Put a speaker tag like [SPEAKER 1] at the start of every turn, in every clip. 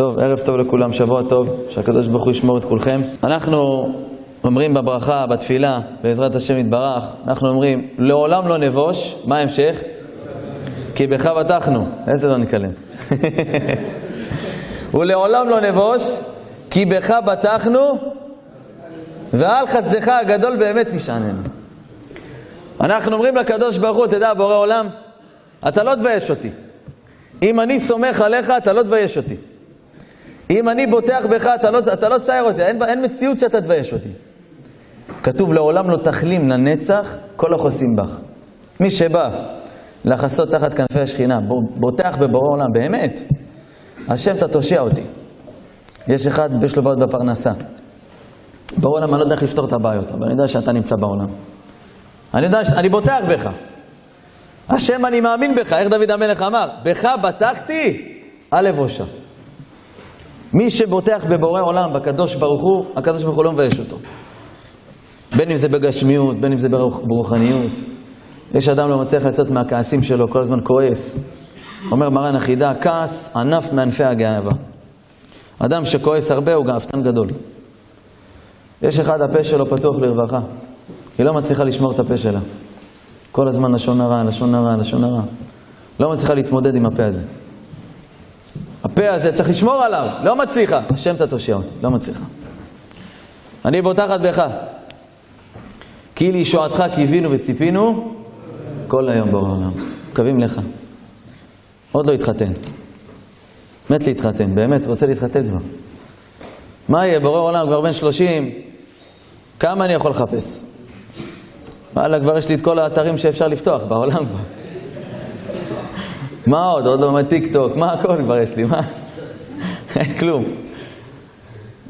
[SPEAKER 1] טוב, ערב טוב לכולם, שבוע טוב, שהקדוש ברוך הוא ישמור את כולכם. אנחנו אומרים בברכה, בתפילה, בעזרת השם יתברך, אנחנו אומרים, לעולם לא נבוש, מה ההמשך? כי בך בטחנו, איזה לא נקלם. ולעולם לא נבוש, כי בך בטחנו, ועל חסדך הגדול באמת נשעננו. אנחנו אומרים לקדוש ברוך הוא, תדע, בורא עולם, אתה לא תבייש אותי. אם אני סומך עליך, אתה לא תבייש אותי. אם אני בוטח בך, אתה לא, אתה לא צייר אותי, אין, אין מציאות שאתה תבייש אותי. כתוב, לעולם לא תחלים לנצח כל החוסים בך. מי שבא לחסות תחת כנפי השכינה, בוטח בבורא עולם, באמת, השם אתה תושיע אותי. יש אחד, יש לו בעיות בפרנסה. בורא עולם, אני לא יודע איך לפתור את הבעיות, אבל אני יודע שאתה נמצא בעולם. אני יודע, אני בוטח בך. השם, אני מאמין בך, איך דוד המלך אמר? בך בטחתי, אל אבושה. מי שבוטח בבורא עולם, בקדוש ברוך הוא, הקדוש ברוך הוא לא מבייש אותו. בין אם זה בגשמיות, בין אם זה ברוחניות. יש אדם לא מצליח לצאת מהכעסים שלו, כל הזמן כועס. אומר מרן החידה, כעס ענף מענפי הגאווה. אדם שכועס הרבה הוא גאוותן גדול. יש אחד, הפה שלו פתוח לרווחה. היא לא מצליחה לשמור את הפה שלה. כל הזמן לשון הרע, לשון הרע, לשון הרע. לא מצליחה להתמודד עם הפה הזה. הפה הזה, צריך לשמור עליו, לא מצליחה. השם אתה תושיע אותי, לא מצליחה. אני בוטחת בך. כי לישועתך קיווינו וציפינו כל היום בעולם. מקווים לך. עוד לא התחתן. מת להתחתן, באמת, רוצה להתחתן כבר. מה יהיה, בורא עולם כבר בן שלושים, כמה אני יכול לחפש? וואלה, כבר יש לי את כל האתרים שאפשר לפתוח בעולם כבר. מה עוד? עוד לא טיק טוק, מה הכל כבר יש לי, מה? אין כלום.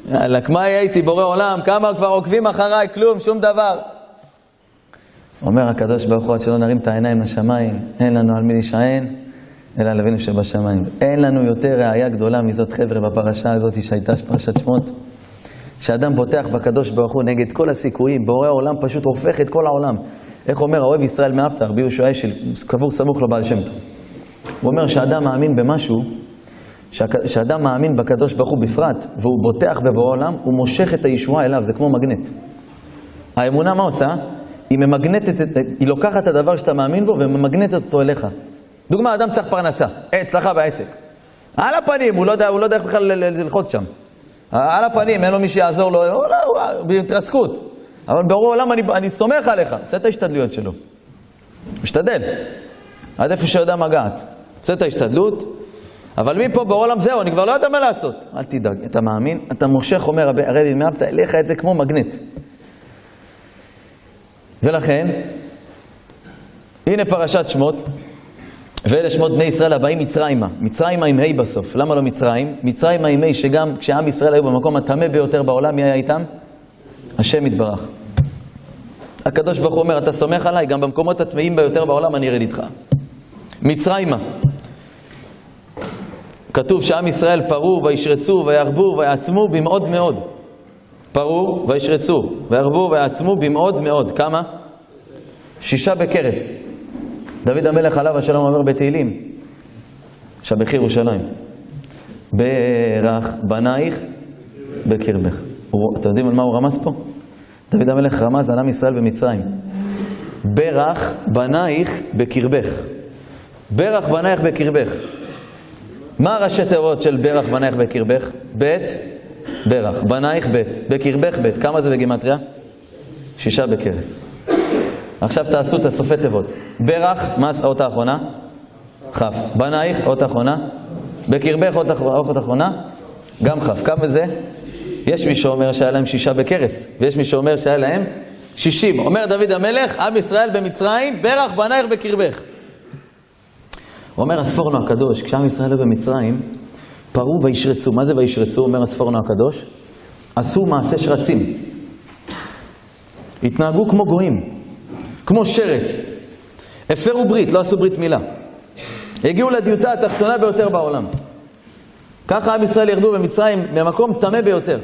[SPEAKER 1] יאללה, מה יהיה איתי בורא עולם? כמה כבר עוקבים אחריי? כלום, שום דבר. אומר הקדוש ברוך הוא, עד שלא נרים את העיניים לשמיים, אין לנו על מי להישען, אלא על אבינו שבשמיים. אין לנו יותר ראייה גדולה מזאת, חבר'ה, בפרשה הזאת שהייתה פרשת שמות. שאדם בוטח בקדוש ברוך הוא נגד כל הסיכויים, בורא העולם פשוט הופך את כל העולם. איך אומר האוהב ישראל מאפתר, רבי יהושע אשל, קבור סמוך לבעל שם טוב. הוא אומר שאדם מאמין במשהו, שאדם מאמין בקדוש ברוך הוא בפרט, והוא בוטח בבורא עולם, הוא מושך את הישועה אליו, זה כמו מגנט. האמונה מה עושה? היא ממגנטת, היא לוקחת את הדבר שאתה מאמין בו וממגנטת אותו אליך. דוגמה, אדם צריך פרנסה, הצלחה בעסק. על הפנים, הוא לא יודע, הוא לא יודע איך בכלל ללחוץ שם. על הפנים, אין לו מי שיעזור לו, הוא, הוא, בהתרסקות. אבל ברור העולם, אני, אני סומך עליך, עושה את ההשתדלויות שלו. משתדל, עד איפה שיודע מגעת. עושה את ההשתדלות, אבל מפה בעולם זהו, אני כבר לא יודע מה לעשות. אל תדאג, אתה מאמין, אתה מושך, אומר הרבי מאפתא, אליך את זה כמו מגנט. ולכן, הנה פרשת שמות, ואלה שמות בני ישראל הבאים מצרימה. מצרימה עם ה' בסוף. למה לא מצרים? מצרימה עם ה' שגם כשעם ישראל היו במקום הטמא ביותר בעולם, מי היה איתם? השם יתברך. הקדוש ברוך הוא אומר, אתה סומך עליי, גם במקומות הטמאים ביותר בעולם אני ארד איתך. מצרימה. כתוב שעם ישראל פרו וישרצו וירבו ויעצמו במאוד מאוד. פרו וישרצו וירבו ויעצמו במאוד מאוד. כמה? שישה בכרס. דוד המלך עליו השלום אומר בתהילים, שבחי ירושלים, ברך בנייך בקרבך. אתם יודעים על מה הוא רמז פה? דוד המלך רמז על עם ישראל במצרים. ברך בנייך בקרבך. ברך בנייך בקרבך. מה ראשי תיבות של ברך בנייך בקרבך? בית, ברך. בנייך בית. בקרבך בית. כמה זה בגימטריה? שישה בכרס. עכשיו תעשו את הסופי תיבות. ברך, מה האות האחרונה? כ'. בנייך, אות האחרונה. בקרבך, אות האחרונה? גם כ'. כמה זה? יש מי שאומר שהיה להם שישה בכרס, ויש מי שאומר שהיה להם שישים. אומר דוד המלך, עם ישראל במצרים, ברך בנייך בקרבך. אומר הספורנו הקדוש, כשעם ישראל היו במצרים, פרו וישרצו. מה זה וישרצו? אומר הספורנו הקדוש. עשו מעשה שרצים. התנהגו כמו גויים. כמו שרץ. הפרו ברית, לא עשו ברית מילה. הגיעו לדיוטה התחתונה ביותר בעולם. ככה עם ישראל ירדו במצרים במקום טמא ביותר.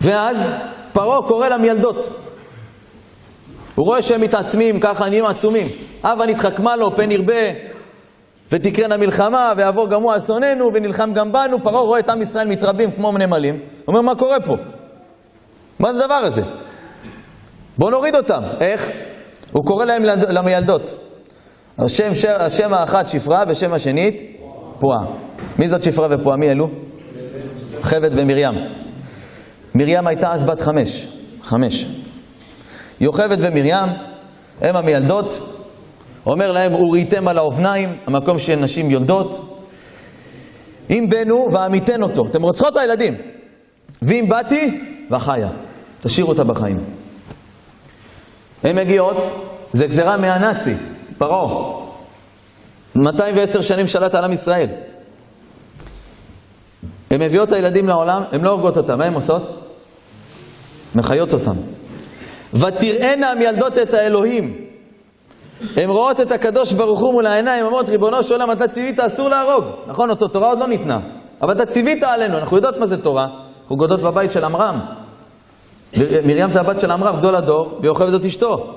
[SPEAKER 1] ואז פרעה קורא למילדות. הוא רואה שהם מתעצמים, ככה נהיים עצומים. הבה נתחכמה לו, פן ירבה, ותקרנה מלחמה, ויעבור גם הוא אסוננו, ונלחם גם בנו, פרעה רואה את עם ישראל מתרבים כמו נמלים, אומר, מה קורה פה? מה זה הדבר הזה? בואו נוריד אותם. איך? הוא קורא להם למילדות. השם, ש... השם האחת שפרה, ושם השנית פועה. מי זאת שפרה ופועה? מי אלו? חבד ומרים. מרים הייתה אז בת חמש. חמש. יוכבד ומרים הם המילדות. אומר להם, אוריתם על האובניים, המקום של נשים יולדות. אם בנו ועמיתן אותו. אתם רוצחות את הילדים. ואם באתי, וחיה. תשאירו אותה בחיים. הן מגיעות, זה גזירה מהנאצי, פרעה. 210 שנים שלט על עם ישראל. הן מביאות את הילדים לעולם, הן לא הורגות אותם, מה הן עושות? מחיות אותם. ותראינה המילדות את האלוהים. הן רואות את הקדוש ברוך הוא מול העיניים, אומרות, ריבונו של עולם, אתה ציווית, אסור להרוג. נכון, אותו תורה עוד לא ניתנה. אבל אתה ציווית עלינו, אנחנו יודעות מה זה תורה. אנחנו גודות בבית של עמרם. מרים זה הבת של עמרם, גדול הדור, ויוכבד זאת אשתו.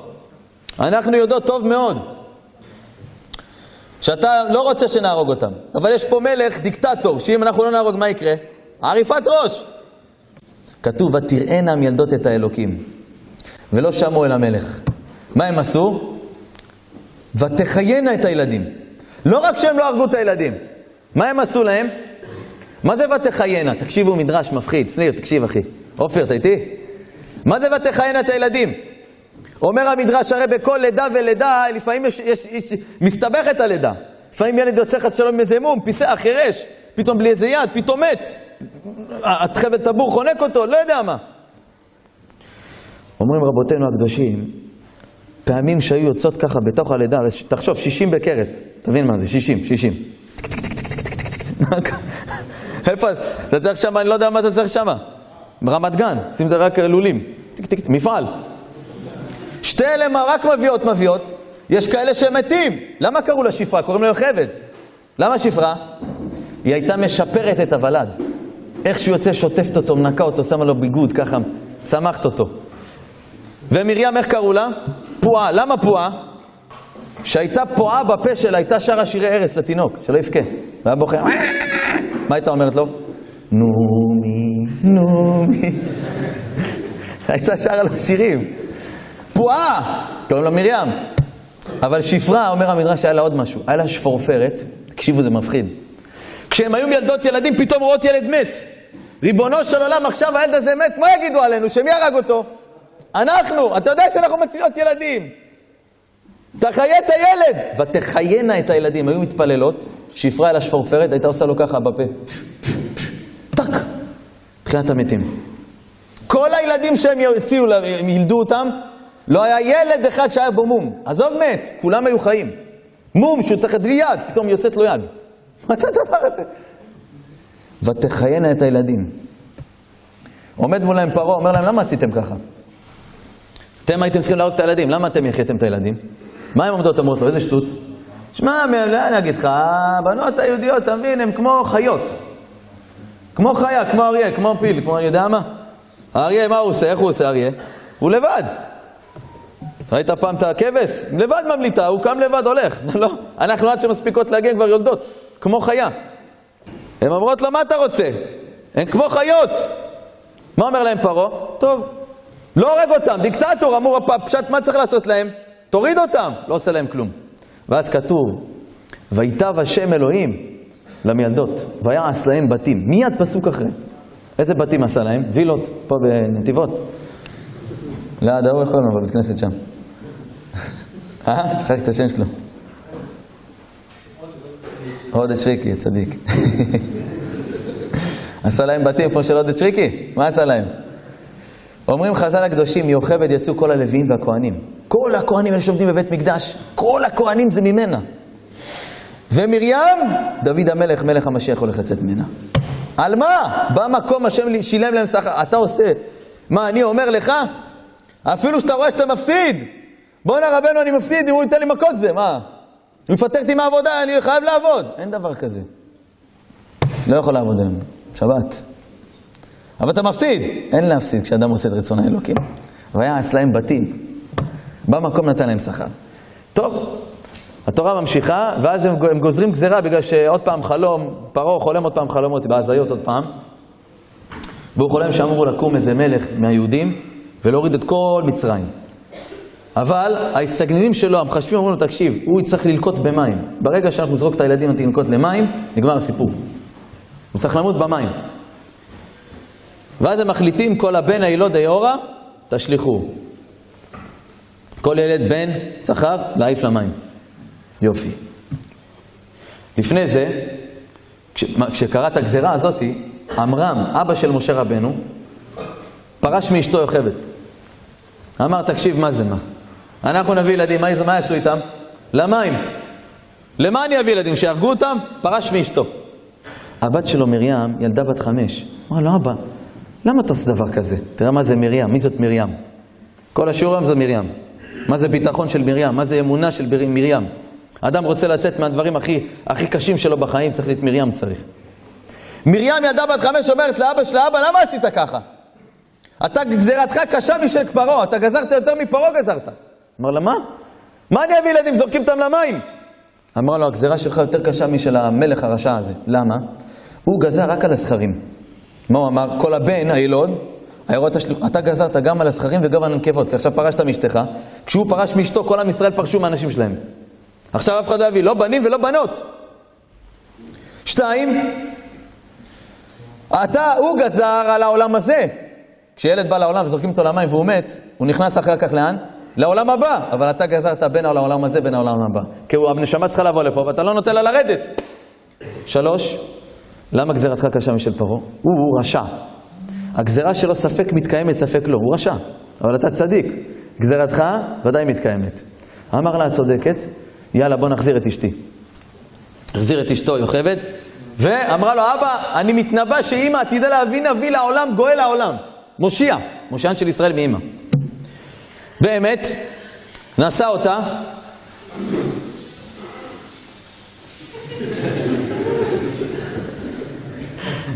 [SPEAKER 1] אנחנו יודעות טוב מאוד שאתה לא רוצה שנהרוג אותם, אבל יש פה מלך, דיקטטור, שאם אנחנו לא נהרוג, מה יקרה? עריפת ראש. כתוב, ותראינה מילדות את האלוקים, ולא שמעו אל המלך. מה הם עשו? ותחיינה את הילדים. לא רק שהם לא הרגו את הילדים, מה הם עשו להם? מה זה ותחיינה? תקשיבו, מדרש מפחיד. שניר, תקשיב אחי. עופר, אתה איתי? מה זה ותחיינה את הילדים? אומר המדרש, הרי בכל לידה ולידה, לפעמים יש, יש, יש, מסתבכת הלידה. לפעמים ילד יוצא חס שלום עם איזה מום, פיסח, חירש, פתאום בלי איזה יד, פתאום מת. התחבת טבור חונק אותו, לא יודע מה. אומרים רבותינו הקדושים, פעמים שהיו יוצאות ככה בתוך הלידה, תחשוב, 60 בכרס, תבין מה זה, 60, 60. איפה, אתה צריך שמה, אני לא יודע מה אתה צריך שמה. ברמת גן, שים את זה רק לולים. מפעל. שתי אלה רק מביאות מביאות, יש כאלה שמתים. למה קראו לה שפרה? קוראים לה יוכבד. למה שפרה? היא הייתה משפרת את הוולד. איך שהוא יוצא, שוטפת אותו, מנקה אותו, שמה לו ביגוד, ככה, צמחת אותו. ומרים, איך קראו לה? פועה. למה פועה? שהייתה פועה בפה שלה, הייתה שרה שירי ארס לתינוק, שלא יבכה. והיה בוכה. מה הייתה אומרת לו? נומי, נומי. הייתה שרה לו שירים. פועה! קוראים לה מרים. אבל שפרה, אומר המדרש, היה לה עוד משהו. היה לה שפורפרת, תקשיבו, זה מפחיד. כשהם היו ילדות ילדים, פתאום רואות ילד מת. ריבונו של עולם, עכשיו הילד הזה מת, מה יגידו עלינו? שמי הרג אותו? אנחנו. אתה יודע שאנחנו מצילות ילדים. תחיה את הילד! ותחיינה את הילדים. היו מתפללות, שפרה אל השפורפרת, הייתה עושה לו ככה בפה. טק! תחיית המתים. כל הילדים שהם יוציאו, הם ילדו אותם, לא היה ילד אחד שהיה בו מום. עזוב מת, כולם היו חיים. מום שהוא צריך בלי יד, פתאום יוצאת לו יד. מה זה הדבר הזה? ותחיינה את הילדים. עומד מולם פרעה, אומר להם, למה עשיתם ככה? אתם הייתם צריכים להרוג את הילדים, למה אתם יחייתם את הילדים? מה הם עומדות אומרות לו? איזה שטות? שמע, לאן אני אגיד לך? הבנות היהודיות, אתה מבין, הן כמו חיות. כמו חיה, כמו אריה, כמו פיל, כמו אני יודע מה. האריה, מה הוא עושה? איך הוא עושה אריה? הוא לבד. ראית פעם את הכבש? לבד ממליטה, הוא קם לבד, הולך. לא, אנחנו עד שמספיקות להגן כבר יולדות, כמו חיה. הן אומרות לו, מה אתה רוצה? הן כמו חיות. מה אומר להם פרעה? טוב, לא הורג אותם, דיקטטור, אמור הפשט, מה צריך לעשות להם? תוריד אותם. לא עושה להם כלום. ואז כתוב, ויטב השם אלוהים למילדות, ויעש להם בתים. מיד פסוק אחרי. איזה בתים עשה להם? וילות, פה בנתיבות. ליד ההוא, איך קוראים לו בבית כנסת שם? אה? שכחתי את השם שלו. עודד שריקי, צדיק. עשה להם בתים כמו של עודד שריקי? מה עשה להם? אומרים חז"ל הקדושים, מיוכבד יצאו כל הלוויים והכוהנים. כל הכוהנים האלה שעובדים בבית מקדש, כל הכוהנים זה ממנה. ומרים, דוד המלך, מלך המשיח הולך לצאת ממנה. על מה? במקום השם שילם להם שכר. אתה עושה, מה אני אומר לך? אפילו שאתה רואה שאתה מפסיד. בואנה רבנו, אני מפסיד, אם הוא ייתן לי מכות זה, מה? הוא יפטר אותי מהעבודה, אני חייב לעבוד. אין דבר כזה. לא יכול לעבוד עלינו. שבת. אבל אתה מפסיד. אין להפסיד כשאדם עושה את רצון האלוקים. ויעש להם בתים. במקום נתן להם שכר. טוב, התורה ממשיכה, ואז הם, הם גוזרים גזירה בגלל שעוד פעם חלום, פרעה חולם עוד פעם חלומות, בהזיות עוד פעם. והוא חולם שאמור לקום איזה מלך מהיהודים ולהוריד את כל מצרים. אבל ההסתגננים שלו, המחשבים אמרו לו, תקשיב, הוא יצטרך ללקוט במים. ברגע שאנחנו נזרוק את הילדים ללקוט למים, נגמר הסיפור. הוא צריך למות במים. ואז הם מחליטים, כל הבן הילוד היאורה, תשליכו. כל ילד בן זכר, להעיף למים. יופי. לפני זה, כש, כשקרא את הגזרה הזאת, עמרם, אבא של משה רבנו, פרש מאשתו יוכבד. אמר, תקשיב, מה זה מה? אנחנו נביא ילדים, מה, מה יעשו איתם? למים. למה אני אביא ילדים? שיהרגו אותם? פרש מאשתו. הבת שלו, מרים, ילדה בת חמש. אמר לו, אבא, למה אתה עושה דבר כזה? תראה מה זה מרים, מי זאת מרים? כל השיעור היום זה מרים. מה זה ביטחון של מרים? מה זה אמונה של מרים? אדם רוצה לצאת מהדברים הכי, הכי קשים שלו בחיים, צריך להיות מרים צריך. מרים ילדה בת חמש אומרת לאבא של האבא, למה עשית ככה? אתה גזירתך קשה משל פרעה, אתה גזרת יותר מפרעה גזרת. אמר לה, מה? מה אני אביא ילדים, זורקים אותם למים? אמר לו, הגזירה שלך יותר קשה משל המלך הרשע הזה. למה? הוא גזר רק על הזכרים. מה הוא אמר? כל הבן, השליח, אתה גזרת גם על הזכרים וגם על הנקבות, כי עכשיו פרשת מאשתך. כשהוא פרש מאשתו, כל עם ישראל פרשו מהאנשים שלהם. עכשיו אף אחד לא יביא, לא בנים ולא בנות. שתיים, אתה, הוא גזר על העולם הזה. כשילד בא לעולם וזורקים אותו למים והוא מת, הוא נכנס אחר כך לאן? לעולם הבא. אבל אתה גזרת בין העולם הזה בין העולם הבא. כי הנשמה צריכה לבוא לפה ואתה לא נותן לה לרדת. שלוש, למה גזירתך קשה משל פרעה? הוא, הוא רשע. הגזירה שלו ספק מתקיימת, ספק לא. הוא רשע. אבל אתה צדיק. גזירתך ודאי מתקיימת. אמר לה הצודקת, יאללה בוא נחזיר את אשתי. החזיר את אשתו יוכבד, ואמרה לו, אבא, אני מתנבא שאימא עתידה להביא נביא לעולם, גואל לעולם. מושיע, מושיען של ישראל מאימא. באמת, נשא אותה.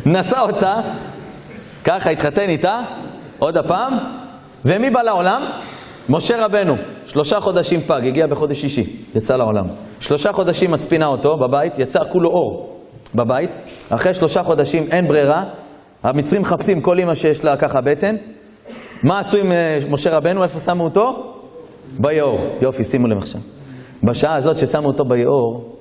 [SPEAKER 1] נשא אותה, ככה התחתן איתה, עוד הפעם, ומי בא לעולם? משה רבנו, שלושה חודשים פג, הגיע בחודש שישי, יצא לעולם. שלושה חודשים מצפינה אותו בבית, יצא כולו אור בבית. אחרי שלושה חודשים אין ברירה, המצרים מחפשים כל אימא שיש לה ככה בטן. מה עשו עם אה, משה רבנו? איפה שמו אותו? ביאור. יופי, שימו לב עכשיו. בשעה הזאת ששמו אותו ביאור,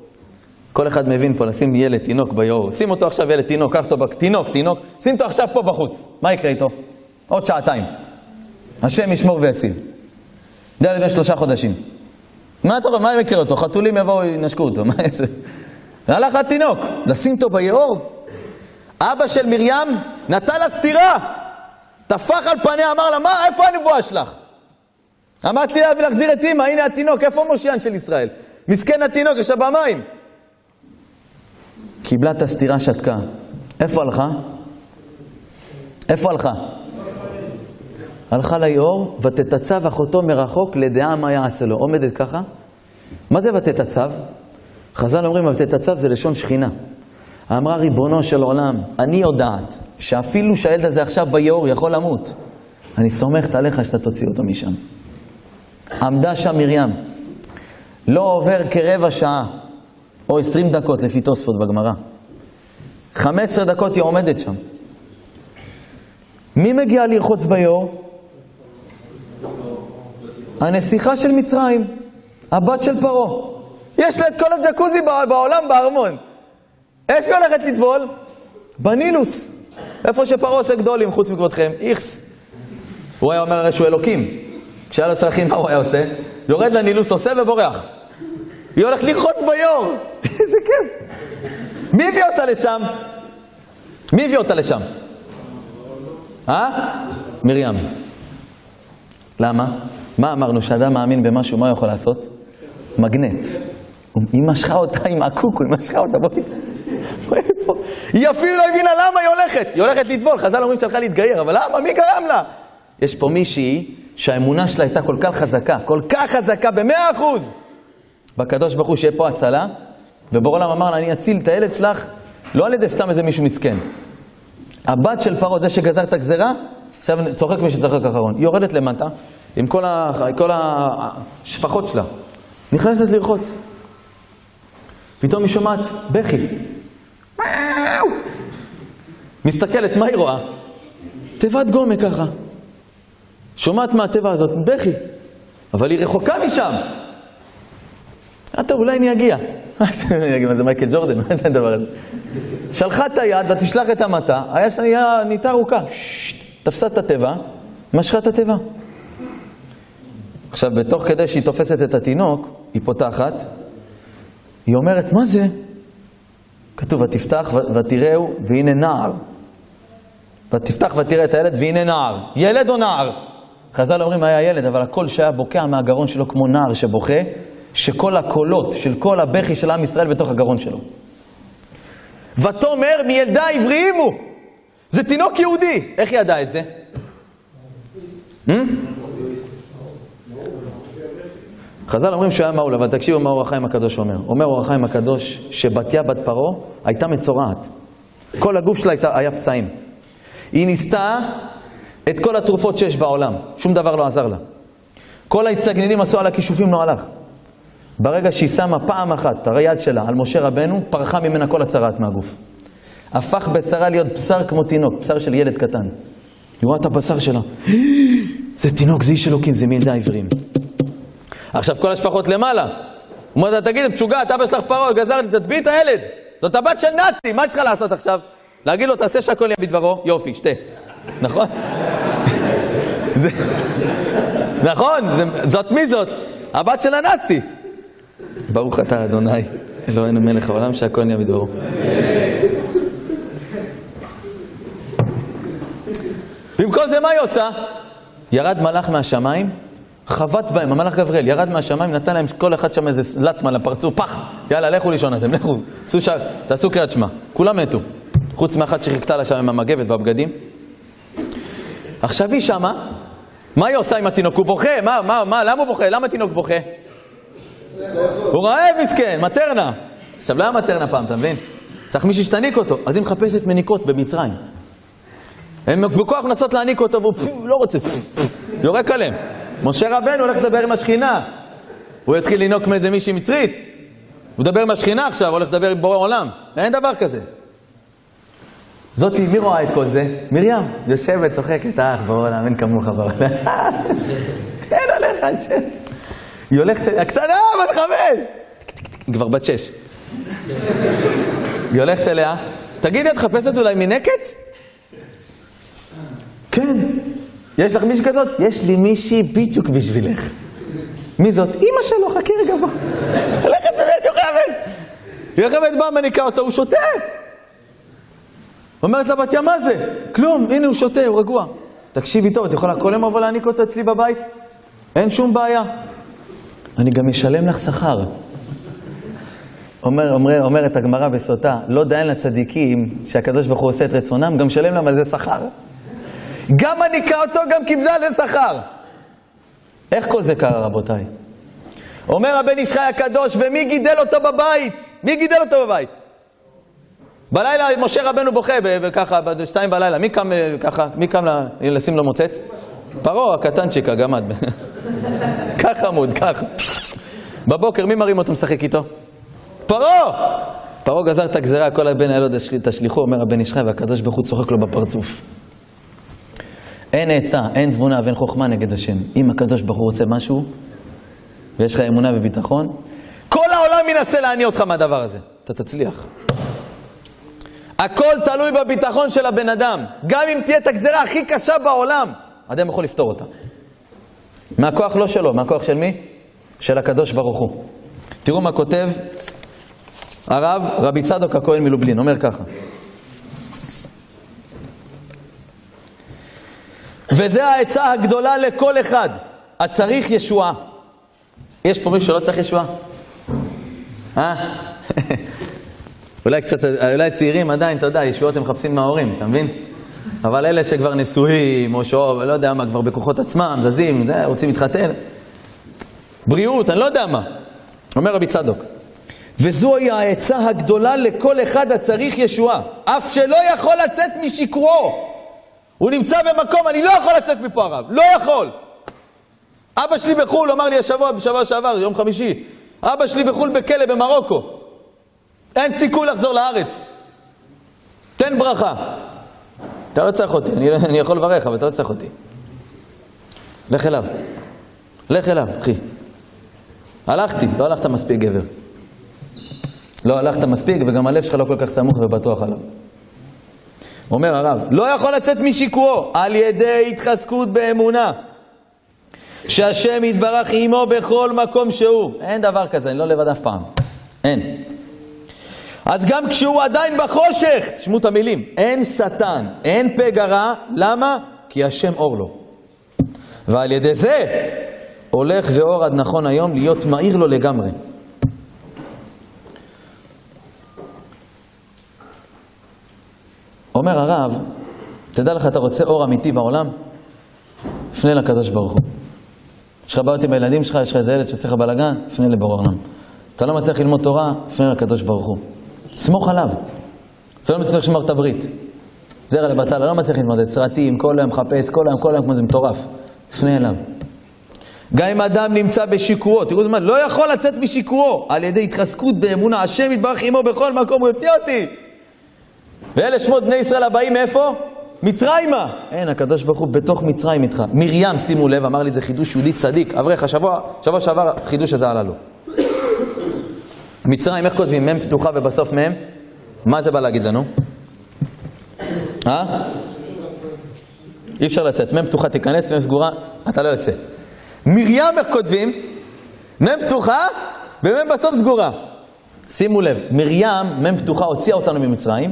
[SPEAKER 1] כל אחד מבין פה, לשים ילד, תינוק ביאור. שים אותו עכשיו ילד, תינוק, קח אותו, תינוק, תינוק, שים אותו עכשיו פה בחוץ. מה יקרה איתו? עוד שעתיים. השם ישמור ויציל. זה בן שלושה חודשים. מה אתה רואה? מה יקרה אותו? חתולים יבואו, ינשקו אותו. מה זה? הלך התינוק, לשים אותו ביאור. אבא של מרים נתן לה סטירה. טפח על פניה, אמר לה, מה, איפה הנבואה שלך? אמרת לי להחזיר את אמא, הנה התינוק, איפה מושיען של ישראל? מסכן התינוק, ישב במים. קיבלה את הסטירה, שתקה. איפה הלכה? איפה הלכה? הלכה ליאור, ותתצב אחותו מרחוק לדעה מה יעשה לו. עומדת ככה. מה זה ותתצב? חז"ל אומרים, ותתצב זה לשון שכינה. אמרה, ריבונו של עולם, אני יודעת שאפילו שהילד הזה עכשיו ביאור יכול למות. אני סומכת עליך שאתה תוציא אותו משם. עמדה שם מרים. לא עובר כרבע שעה, או עשרים דקות לפי תוספות בגמרא. חמש עשרה דקות היא עומדת שם. מי מגיע לרחוץ ביאור? הנסיכה של מצרים, הבת של פרעה. יש לה את כל הג'קוזי בעולם בארמון. איפה היא הולכת לטבול? בנילוס. איפה שפרעה עושה גדולים, חוץ מכבודכם. איכס. הוא היה אומר הרי שהוא אלוקים. כשהיה לו צרכים, מה הוא היה עושה? יורד לנילוס, עושה ובורח. היא הולכת לרחוץ ביור. איזה כיף. מי הביא אותה לשם? מי הביא אותה לשם? אה? מרים. למה? מה אמרנו? שאדם מאמין במשהו, מה הוא יכול לעשות? מגנט. היא משכה אותה עם הקוקו, היא משכה אותה, בואי... היא אפילו לא הבינה למה היא הולכת. היא הולכת לטבול, חז"ל אומרים שהלכה להתגייר, אבל למה? מי גרם לה? יש פה מישהי שהאמונה שלה הייתה כל כך חזקה, כל כך חזקה, במאה אחוז. בקדוש ברוך הוא שיהיה פה הצלה, ובור עולם אמר לה, אני אציל את הילד שלך, לא על ידי סתם איזה מישהו מסכן. הבת של פרעה, זה שגזר את הגזרה, עכשיו צוחק מי שצוחק אחרון. היא יורדת למטה, עם כל, ה... כל השפחות שלה, נכנסת לרחוץ. פתאום היא שומעת בכי. מסתכלת, מה היא רואה? תיבת גומה ככה. שומעת מהתיבה הזאת, בכי. אבל היא רחוקה משם. אתה אולי אני אגיע. מה זה מייקל ג'ורדן? מה זה הדבר הזה? שלחה את היד ותשלח את המטה, היה שנייה נהייתה ארוכה. תפסה את התיבה, משכה את התיבה. עכשיו, בתוך כדי שהיא תופסת את התינוק, היא פותחת, היא אומרת, מה זה? כתוב, ותפתח ותראהו, והנה נער. ותפתח ותראה את הילד, והנה נער. ילד או נער? חז"ל אומרים, היה ילד, אבל הקול שהיה בוקע מהגרון שלו כמו נער שבוכה, שכל הקולות של כל הבכי של עם ישראל בתוך הגרון שלו. ותאמר מילדה עבריימו. זה תינוק יהודי. איך ידעה את זה? Hmm? חז"ל אומרים שהוא היה מעול, אבל תקשיבו מה אור החיים הקדוש אומר. אומר אור החיים הקדוש שבתיה בת פרעה הייתה מצורעת. כל הגוף שלה הייתה, היה פצעים. היא ניסתה את כל התרופות שיש בעולם, שום דבר לא עזר לה. כל ההסתגנינים עשו על הכישופים, לא הלך. ברגע שהיא שמה פעם אחת את היד שלה על משה רבנו, פרחה ממנה כל הצרעת מהגוף. הפך בשרה להיות בשר כמו תינוק, בשר של ילד קטן. היא רואה את הבשר שלה. זה תינוק, זה איש אלוקים, זה מילדה עברים. עכשיו כל השפחות למעלה. הוא אומר לה, תגיד, משוגעת, אבא שלך פרעה, גזר לי, תטביעי את הילד. זאת הבת של נאצי, מה צריכה לעשות עכשיו? להגיד לו, תעשה שהכל יהיה בדברו, יופי, שתה. נכון? זה... נכון, זה... זאת מי זאת? הבת של הנאצי. ברוך אתה אדוני, אלוהינו מלך העולם, שהכל נהיה בדברו. במקום זה מה היא עושה? ירד מלאך מהשמיים, חבט בהם, המלאך גבריאל ירד מהשמיים, נתן להם כל אחד שם איזה לטמה לפרצוף, פח, יאללה, לכו לישון אתם, לכו, ש... תעשו קריאת שמע. כולם מתו, חוץ מאחת שחיכתה לה שם עם המגבת והבגדים. עכשיו היא שמה, מה היא עושה עם התינוק? הוא בוכה, מה, מה, מה, למה הוא בוכה? למה התינוק בוכה? הוא רעב מסכן, מטרנה. עכשיו, לא היה מטרנה פעם, אתה מבין? צריך מישהי שתניק אותו. אז היא מחפשת מניקות במצרים. הן בכוח מנסות להניק אותו, והוא לא רוצה, יורק עליהם. משה רבנו הולך לדבר עם השכינה. הוא יתחיל לנהוג מאיזה מישהי מצרית. הוא מדבר עם השכינה עכשיו, הולך לדבר עם בורא עולם. אין דבר כזה. זאתי, מי רואה את כל זה? מרים, יושבת, צוחקת, אך, בורא עולם, אין כמוך בעולם. אין עליך, השם. היא הולכת, הקטנה, בת חמש! היא כבר בת שש. היא הולכת אליה, תגידי, את חפשת אולי מנקת? כן. יש לך מישהי כזאת? יש לי מישהי בדיוק בשבילך. מי זאת? אימא שלו, חכי רגע בוא. הולכת באמת, יוכבת. יוכבת באה, מניקה אותו, הוא שותה. אומרת לה בתיה, מה זה? כלום, הנה הוא שותה, הוא רגוע. תקשיבי טוב, את יכולה כל יום לבוא להעניק אותו אצלי בבית? אין שום בעיה. אני גם אשלם לך שכר. אומר, אומר, אומרת הגמרא בסוטה, לא דיין לצדיקים שהקדוש ברוך הוא עושה את רצונם, גם משלם להם על זה שכר. גם מניקה אותו, גם קיבלה על זה שכר. איך כל זה קרה, רבותיי? אומר הבן איש חי הקדוש, ומי גידל אותו בבית? מי גידל אותו בבית? בלילה משה רבנו בוכה, ככה, בשתיים בלילה. מי קם ככה? מי קם לשים לו מוצץ? פרעה, הקטנצ'יק, הגמד. ככה עמוד, ככה. בבוקר, מי מרים אותו משחק איתו? פרעה! פרעה גזר את הגזרה, כל הבן היה תשליכו, אומר הבן איש והקדוש ברוך הוא צוחק לו בפרצוף. אין עצה, אין תבונה ואין חוכמה נגד השם. אם הקדוש ברוך הוא רוצה משהו, ויש לך אמונה וביטחון, כל העולם ינסה להניע אותך מהדבר הזה. אתה תצליח. הכל תלוי בביטחון של הבן אדם. גם אם תהיה את הגזרה הכי קשה בעולם, אדם יכול לפתור אותה. מהכוח לא שלו, מהכוח של מי? של הקדוש ברוך הוא. תראו מה כותב הרב רבי צדוק הכהן מלובלין, אומר ככה. וזה העצה הגדולה לכל אחד, הצריך ישועה. יש פה מישהו שלא צריך ישועה? אה? אולי קצת, אולי צעירים עדיין, אתה יודע, ישועות הם מחפשים מההורים, אתה מבין? אבל אלה שכבר נשואים, או שאו, לא יודע מה, כבר בכוחות עצמם, זזים, זה, רוצים להתחתן. בריאות, אני לא יודע מה. אומר רבי צדוק. וזוהי העצה הגדולה לכל אחד הצריך ישועה, אף שלא יכול לצאת משקרו. הוא נמצא במקום, אני לא יכול לצאת מפה הרב, לא יכול. אבא שלי בחו"ל, אמר לי השבוע, בשבוע שעבר, יום חמישי, אבא שלי בחו"ל בכלא במרוקו. אין סיכוי לחזור לארץ. תן ברכה. אתה לא צריך אותי, אני, אני יכול לברך, אבל אתה לא צריך אותי. לך אליו. לך אליו, אחי. הלכתי, לא הלכת מספיק גבר. לא הלכת מספיק, וגם הלב שלך לא כל כך סמוך ובטוח עליו. אומר הרב, לא יכול לצאת משיקועו על ידי התחזקות באמונה. שהשם יתברך עמו בכל מקום שהוא. אין דבר כזה, אני לא לבד אף פעם. אין. אז גם כשהוא עדיין בחושך, תשמעו את המילים, אין שטן, אין פגע רע, למה? כי השם אור לו. ועל ידי זה הולך ואור עד נכון היום להיות מהיר לו לגמרי. אומר הרב, תדע לך, אתה רוצה אור אמיתי בעולם? פנה לקדוש ברוך הוא. יש לך בעיות עם הילדים שלך, יש לך איזה ילד שעושה לך בלאגן, פנה לבורא עולם. אתה לא מצליח ללמוד תורה, פנה לקדוש ברוך הוא. סמוך עליו. אתה לא מצליח לשמור את הברית. זרע לבטלה, לא מצליח להתמודד, סרטים, כל היום מחפש, כל היום, כל היום, כמו זה מטורף. פנה אליו. גם אם אדם נמצא בשיקורו, תראו זה, לא יכול לצאת משיקורו על ידי התחזקות באמונה, השם יתברך עמו בכל מקום, הוא יוציא אותי. ואלה שמות בני ישראל הבאים מאיפה? מצרימה. אין, הקדוש ברוך הוא בתוך מצרים איתך. מרים, שימו לב, אמר לי את זה חידוש יהודי צדיק. אברך, השבוע, שבוע שעבר, חידוש הזה עלה לו. מצרים, איך כותבים? מ' פתוחה ובסוף מ'? מה זה בא להגיד לנו? אה? אי אפשר לצאת. מ' פתוחה תיכנס, מ' סגורה, אתה לא יוצא. מרים, איך כותבים? מ' פתוחה ומ' בסוף סגורה. שימו לב, מרים, מ' פתוחה, הוציאה אותנו ממצרים,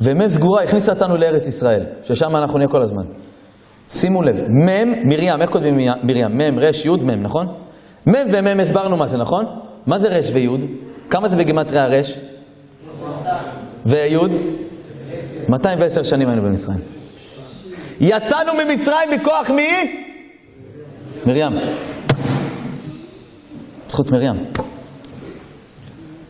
[SPEAKER 1] ומ' סגורה הכניסה אותנו לארץ ישראל, ששם אנחנו נהיה כל הזמן. שימו לב, מ', מרים, איך כותבים מרים? מ', ר', י', מ', נכון? מ' ומ' הסברנו מה זה, נכון? מה זה ר' וי'? כמה זה בגימטריה ר'? וי'? 210 שנים היינו במצרים. יצאנו ממצרים מכוח מי? מרים. זכות מרים.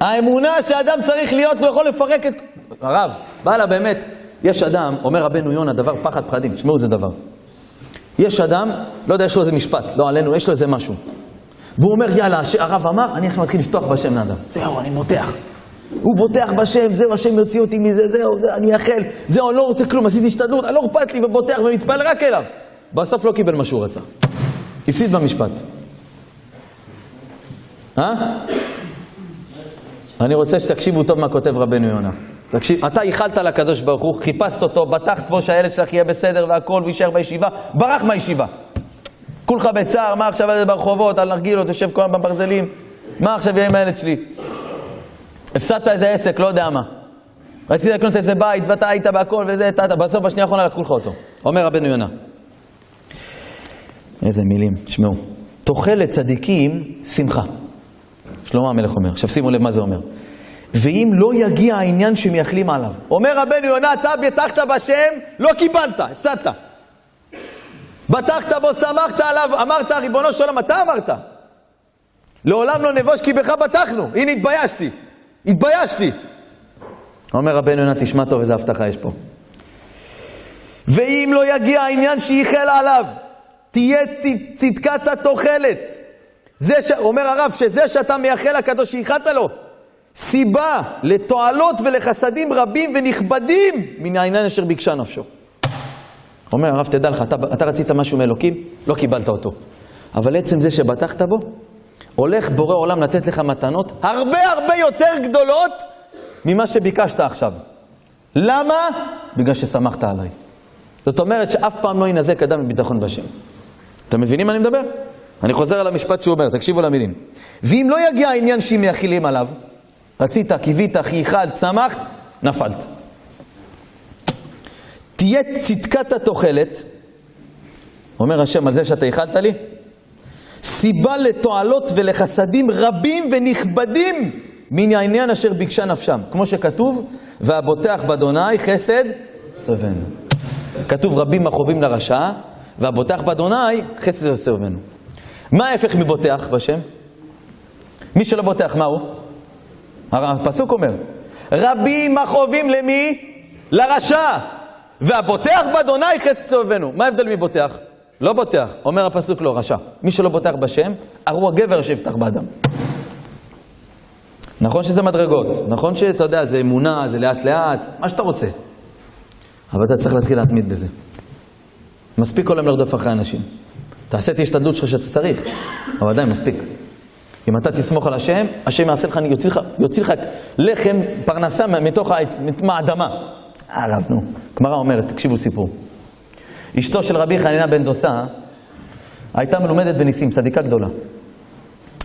[SPEAKER 1] האמונה שאדם צריך להיות, הוא יכול לפרק את... הרב, בעלה באמת, יש אדם, אומר רבנו יונה, דבר פחד פחדים, תשמעו איזה דבר. יש אדם, לא יודע, יש לו איזה משפט, לא עלינו, יש לו איזה משהו. והוא אומר, יאללה, הרב אמר, אני עכשיו מתחיל לפתוח בשם לאדם. זהו, אני מותח. הוא בוטח בשם, זהו, השם יוציא אותי מזה, זהו, זה, אני אאחל. זהו, אני לא רוצה כלום, עשיתי השתדלות, לא אכפת לי, ובוטח ומתפלל רק אליו. בסוף לא קיבל מה שהוא רצה. הפסיד במשפט. אה? אני רוצה שתקשיבו טוב מה כותב רבנו יונה. תקשיב, אתה ייחלת לקדוש ברוך הוא, חיפשת אותו, בטחת בו שהילד שלך יהיה בסדר והכל, והוא יישאר בישיבה, ברח מהישיבה. כולך בצער, מה עכשיו זה ברחובות, על נרגילות, יושב כל הזמן בברזלים, מה עכשיו יהיה עם הילד שלי? הפסדת איזה עסק, לא יודע מה. רציתי לקנות איזה בית, ואתה היית בהכל וזה, אתה, בסוף בשנייה האחרונה לקחו לך אותו. אומר רבנו יונה. איזה מילים, תשמעו. תוחלת צדיקים, שמחה. שלמה המלך אומר. עכשיו שימו לב מה זה אומר. ואם לא יגיע העניין שמייחלים עליו. אומר רבנו יונה, אתה בטחת בשם, לא קיבלת, הפסדת. בטחת בו, שמחת עליו, אמרת, ריבונו של עולם, אתה אמרת. לעולם לא נבוש כי בך בטחנו. הנה, התביישתי. התביישתי. אומר רבנו יונה, תשמע טוב איזה הבטחה יש פה. ואם לא יגיע העניין שייחל עליו, תהיה צד, צדקת התוחלת. זה ש... אומר הרב, שזה שאתה מייחל לקדוש שייחלת לו, סיבה לתועלות ולחסדים רבים ונכבדים מן העניין אשר ביקשה נפשו. אומר הרב, תדע לך, אתה, אתה רצית משהו מאלוקים, לא קיבלת אותו. אבל עצם זה שבטחת בו, הולך בורא עולם לתת לך מתנות הרבה הרבה יותר גדולות ממה שביקשת עכשיו. למה? בגלל ששמחת עליי. זאת אומרת שאף פעם לא ינזק אדם מביטחון בשם. אתם מבינים מה אני מדבר? אני חוזר על המשפט שהוא אומר, תקשיבו למילים. ואם לא יגיע העניין שאם מייחילים עליו, רצית, קיווית, חייכלת, צמחת, נפלת. תהיה צדקת התוחלת, אומר השם על זה שאתה ייחלת לי, סיבה לתועלות ולחסדים רבים ונכבדים מן העניין אשר ביקשה נפשם. כמו שכתוב, והבוטח באדוני חסד סובנו. כתוב רבים החובים לרשע, והבוטח באדוני חסד סובנו. מה ההפך מבוטח בשם? מי שלא בוטח, מה הוא? הפסוק אומר, רבים החובים למי? לרשע. והבוטח באדוני חסד סובנו. מה ההבדל מבוטח? לא בוטח, אומר הפסוק לא, רשע. מי שלא בוטח בשם, ארור הגבר שיפתח באדם. נכון שזה מדרגות, נכון שאתה יודע, זה אמונה, זה לאט לאט, מה שאתה רוצה. אבל אתה צריך להתחיל להתמיד בזה. מספיק כל היום לרדוף אחרי אנשים. תעשה את ההשתדלות שלך שאתה צריך, אבל עדיין מספיק. אם אתה תסמוך על השם, השם יעשה לך, יוציא לך, יוציא לך לחם, פרנסה מתוך העץ, מהאדמה. אה, רב, נו. גמרא אומרת, תקשיבו סיפור. אשתו של רבי חנינה בן דוסה הייתה מלומדת בניסים, צדיקה גדולה.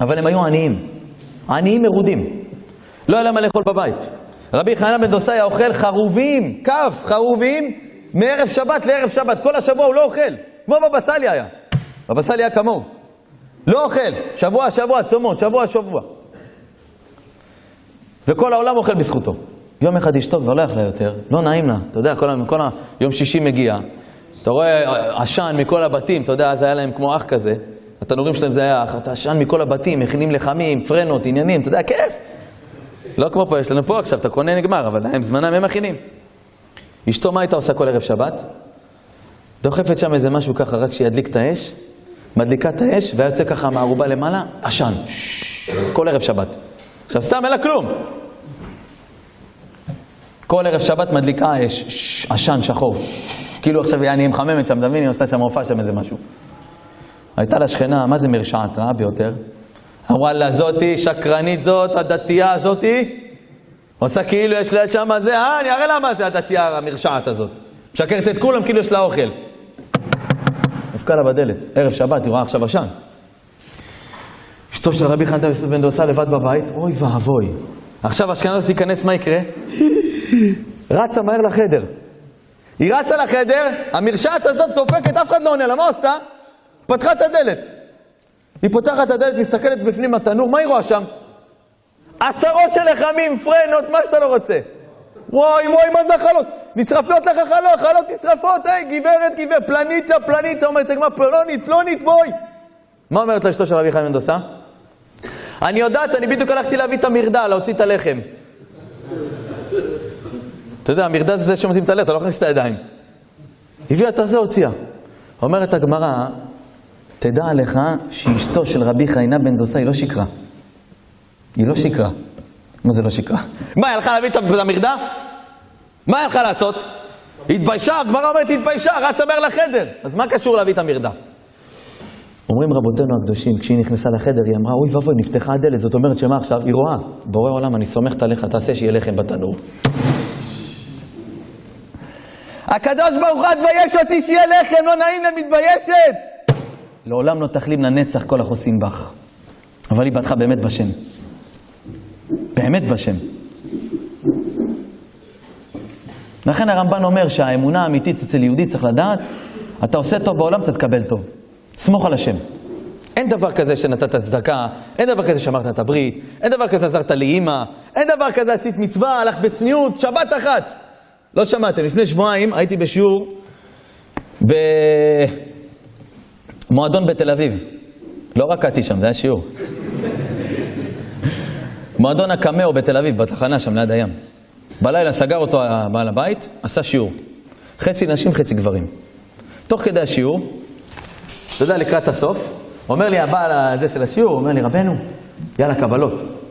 [SPEAKER 1] אבל הם היו עניים. עניים מרודים. לא היה להם מה לאכול בבית. רבי חנינה בן דוסה היה אוכל חרובים, כף חרובים, מערב שבת לערב שבת. כל השבוע הוא לא אוכל. כמו בבא סאלי היה. בבא סאלי היה כמוהו. לא אוכל, שבוע שבוע צומות, שבוע שבוע. וכל העולם אוכל בזכותו. יום אחד אשתו כבר לא יכלה יותר, לא נעים לה, אתה יודע, כל, כל היום שישי מגיע, אתה רואה עשן מכל הבתים, אתה יודע, אז היה להם כמו אח כזה, התנורים שלהם זה היה אח, עשן מכל הבתים, מכינים לחמים, פרנות, עניינים, אתה יודע, כיף. לא כמו פה, יש לנו פה עכשיו, אתה קונה נגמר, אבל להם זמנם הם מכינים. אשתו, מה הייתה עושה כל ערב שבת? דוחפת שם איזה משהו ככה, רק שידליק את האש, מדליקה את האש, והיה יוצא ככה מהערובה למעלה, עשן. כל ערב שבת. עכשיו סתם, אין לה כלום. כל ערב שבת מדליקה אש, עשן שחור. כאילו עכשיו היא מחממת שם, אתה מבין? היא עושה שם הופעה שם איזה משהו. הייתה לה שכנה, מה זה מרשעת? רעה ביותר. אמרה לה, זאתי, שקרנית זאת, הדתייה הזאתי, עושה כאילו יש לה שם זה, אה, אני אראה לה מה זה הדתייה המרשעת הזאת. משקרת את כולם כאילו יש לה אוכל. נפקע לה בדלת, ערב שבת, היא רואה עכשיו עשן. אשתו של רבי חנתה בן דוסה לבד בבית, אוי ואבוי. עכשיו הזאת תיכנס, מה יקרה? רצה מהר לחדר. היא רצה לחדר, המרשעת הזאת דופקת, אף אחד לא עונה לה, מה עשתה? פתחה את הדלת. היא פותחת את הדלת, מסתכלת בפנים התנור, מה היא רואה שם? עשרות של לחמים, פרנות, מה שאתה לא רוצה. וואי, וואי, מה זה החלות? נשרפות לך חלות, חלות נשרפות, היי, גברת, גברת, פלניטה, פלניטה, אומרת הגמרא, פלונית, פלונית, בואי. מה אומרת לאשתו של רבי חיים מנדוסה? אני יודעת, אני בדיוק הלכתי להביא את המרדה, להוציא את הלחם. אתה יודע, המרדה זה שמוצאים את הלחם, אתה לא מכניס את הידיים. הביאה את הזה, הוציאה. אומרת הגמרא, תדע לך שאשתו של רבי חיינה בן דוסה היא לא שקרה. היא לא שקרה. מה זה לא שקרה? מה, היא הלכה להביא את המרדה? מה היא הלכה לעשות? התביישה, הגמרא אומרת התביישה, רצה מהר לחדר. אז מה קשור להביא את המרדה? אומרים רבותינו הקדושים, כשהיא נכנסה לחדר, היא אמרה, אוי ואבוי, נפתחה הדלת. זאת אומרת שמה עכשיו? היא רואה, בורא עולם, אני סומכת עליך, תעשה שיהיה לחם בתנור. הקדוש ברוך הוא, תבייש אותי שיהיה לחם, לא נעים לי, מתביישת. לעולם לא תחלים לנצח כל החוסים בך. אבל היא בטחה באמת בשם. באמת בשם. לכן הרמב"ן אומר שהאמונה האמיתית אצל יהודי צריך לדעת, אתה עושה טוב בעולם, אתה תקבל טוב. סמוך על השם. אין דבר כזה שנתת צדקה, אין דבר כזה שאמרת את הברית, אין דבר כזה עזרת לאימא, אין דבר כזה עשית מצווה, הלכת בצניעות, שבת אחת. לא שמעתם, לפני שבועיים הייתי בשיעור במועדון בתל אביב. לא רקדתי שם, זה היה שיעור. מועדון הקמאו בתל אביב, בתחנה שם ליד הים. בלילה סגר אותו בעל הבית, עשה שיעור. חצי נשים, חצי גברים. תוך כדי השיעור, אתה יודע, לקראת הסוף, אומר לי הבעל הזה של השיעור, אומר לי, רבנו, יאללה, קבלות.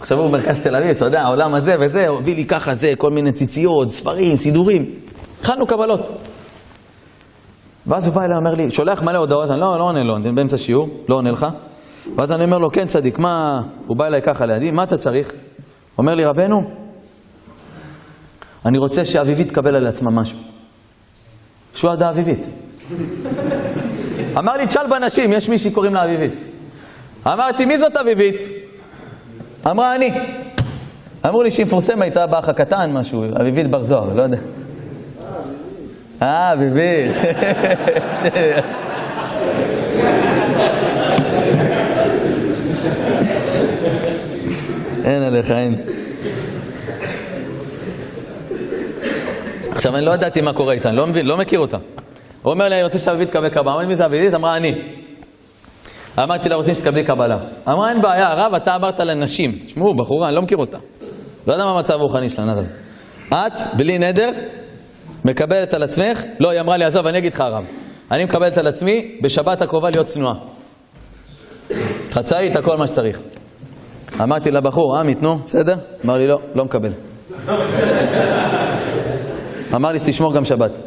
[SPEAKER 1] עכשיו הוא במרכז תל אביב, אתה יודע, העולם הזה וזה, הביא לי ככה, זה, כל מיני ציציות, ספרים, סידורים. התחלנו קבלות. ואז הוא בא אליי, אומר לי, שולח מלא הודעות, אני לא, לא עונה לו, אני באמצע שיעור, לא עונה לך. ואז אני אומר לו, כן צדיק, מה... הוא בא אליי ככה לידי, מה אתה צריך? אומר לי, רבנו, אני רוצה שאביבית תקבל על עצמה משהו. שוהדה אביבית. אמר לי, תשאל בנשים, יש מישהי קוראים לה אביבית. אמרתי, מי זאת אביבית? אמרה, אני. אמרו לי שהיא מפורסמת, הייתה באח הקטן משהו, אביבית בר זוהר, לא יודע. אה, אביבית. אין עליך, אין. עכשיו, אני לא ידעתי מה קורה איתה, אני לא מבין, לא מכיר אותה. הוא אומר לי, אני רוצה שאביבית תקבל קבלה. אמרתי, מי זה אביבית? אמרה, אני. אמרתי לה, רוצים שתקבלי קבלה. אמרה, אין בעיה, הרב, אתה אמרת לנשים. תשמעו, בחורה, אני לא מכיר אותה. לא יודע מה המצב הרוחני שלה, נדב. את, בלי נדר, מקבלת על עצמך, לא, היא אמרה לי, עזוב, אני אגיד לך הרב. אני מקבלת על עצמי בשבת הקרובה להיות צנועה. חצאית, הכל מה שצריך. אמרתי לבחור, עמית, נו, בסדר? אמר לי, לא, לא מקבל. אמר לי שתשמור גם שבת.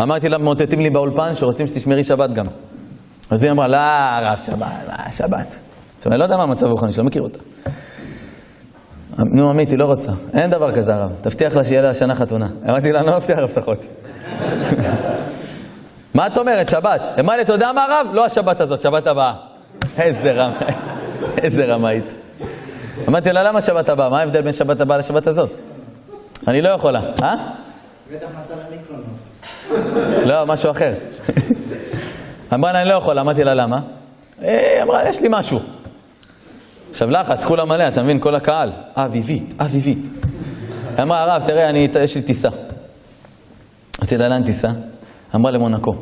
[SPEAKER 1] אמרתי לה, מוטטים לי באולפן שרוצים שתשמרי שבת גם. אז היא אמרה, לא, הרב, שבת, מה, שבת. עכשיו, אני לא יודע מה המצב הרוחני שלא מכיר אותה. נו, עמית, היא לא רוצה. אין דבר כזה, הרב. תבטיח לה שיהיה לה השנה חתונה. אמרתי לה, אני לא מבטיח הבטחות. מה את אומרת, שבת? אמר לי, אתה יודע מה, הרב? לא השבת הזאת, שבת הבאה. איזה רמה, איזה רמאית. אמרתי לה, למה שבת הבאה? מה ההבדל בין שבת הבאה לשבת הזאת? אני לא יכולה. אה? בטח נסע למיקרונוס. לא, משהו אחר. אמרה לה, אני לא יכולה. אמרתי לה, למה? היא אמרה, יש לי משהו. עכשיו לחץ, כולה מלא, אתה מבין? כל הקהל. אביבית, אביבית. אמרה, הרב, תראה, אני, יש לי טיסה. אמרתי לה, לאן טיסה? אמרה למונקו.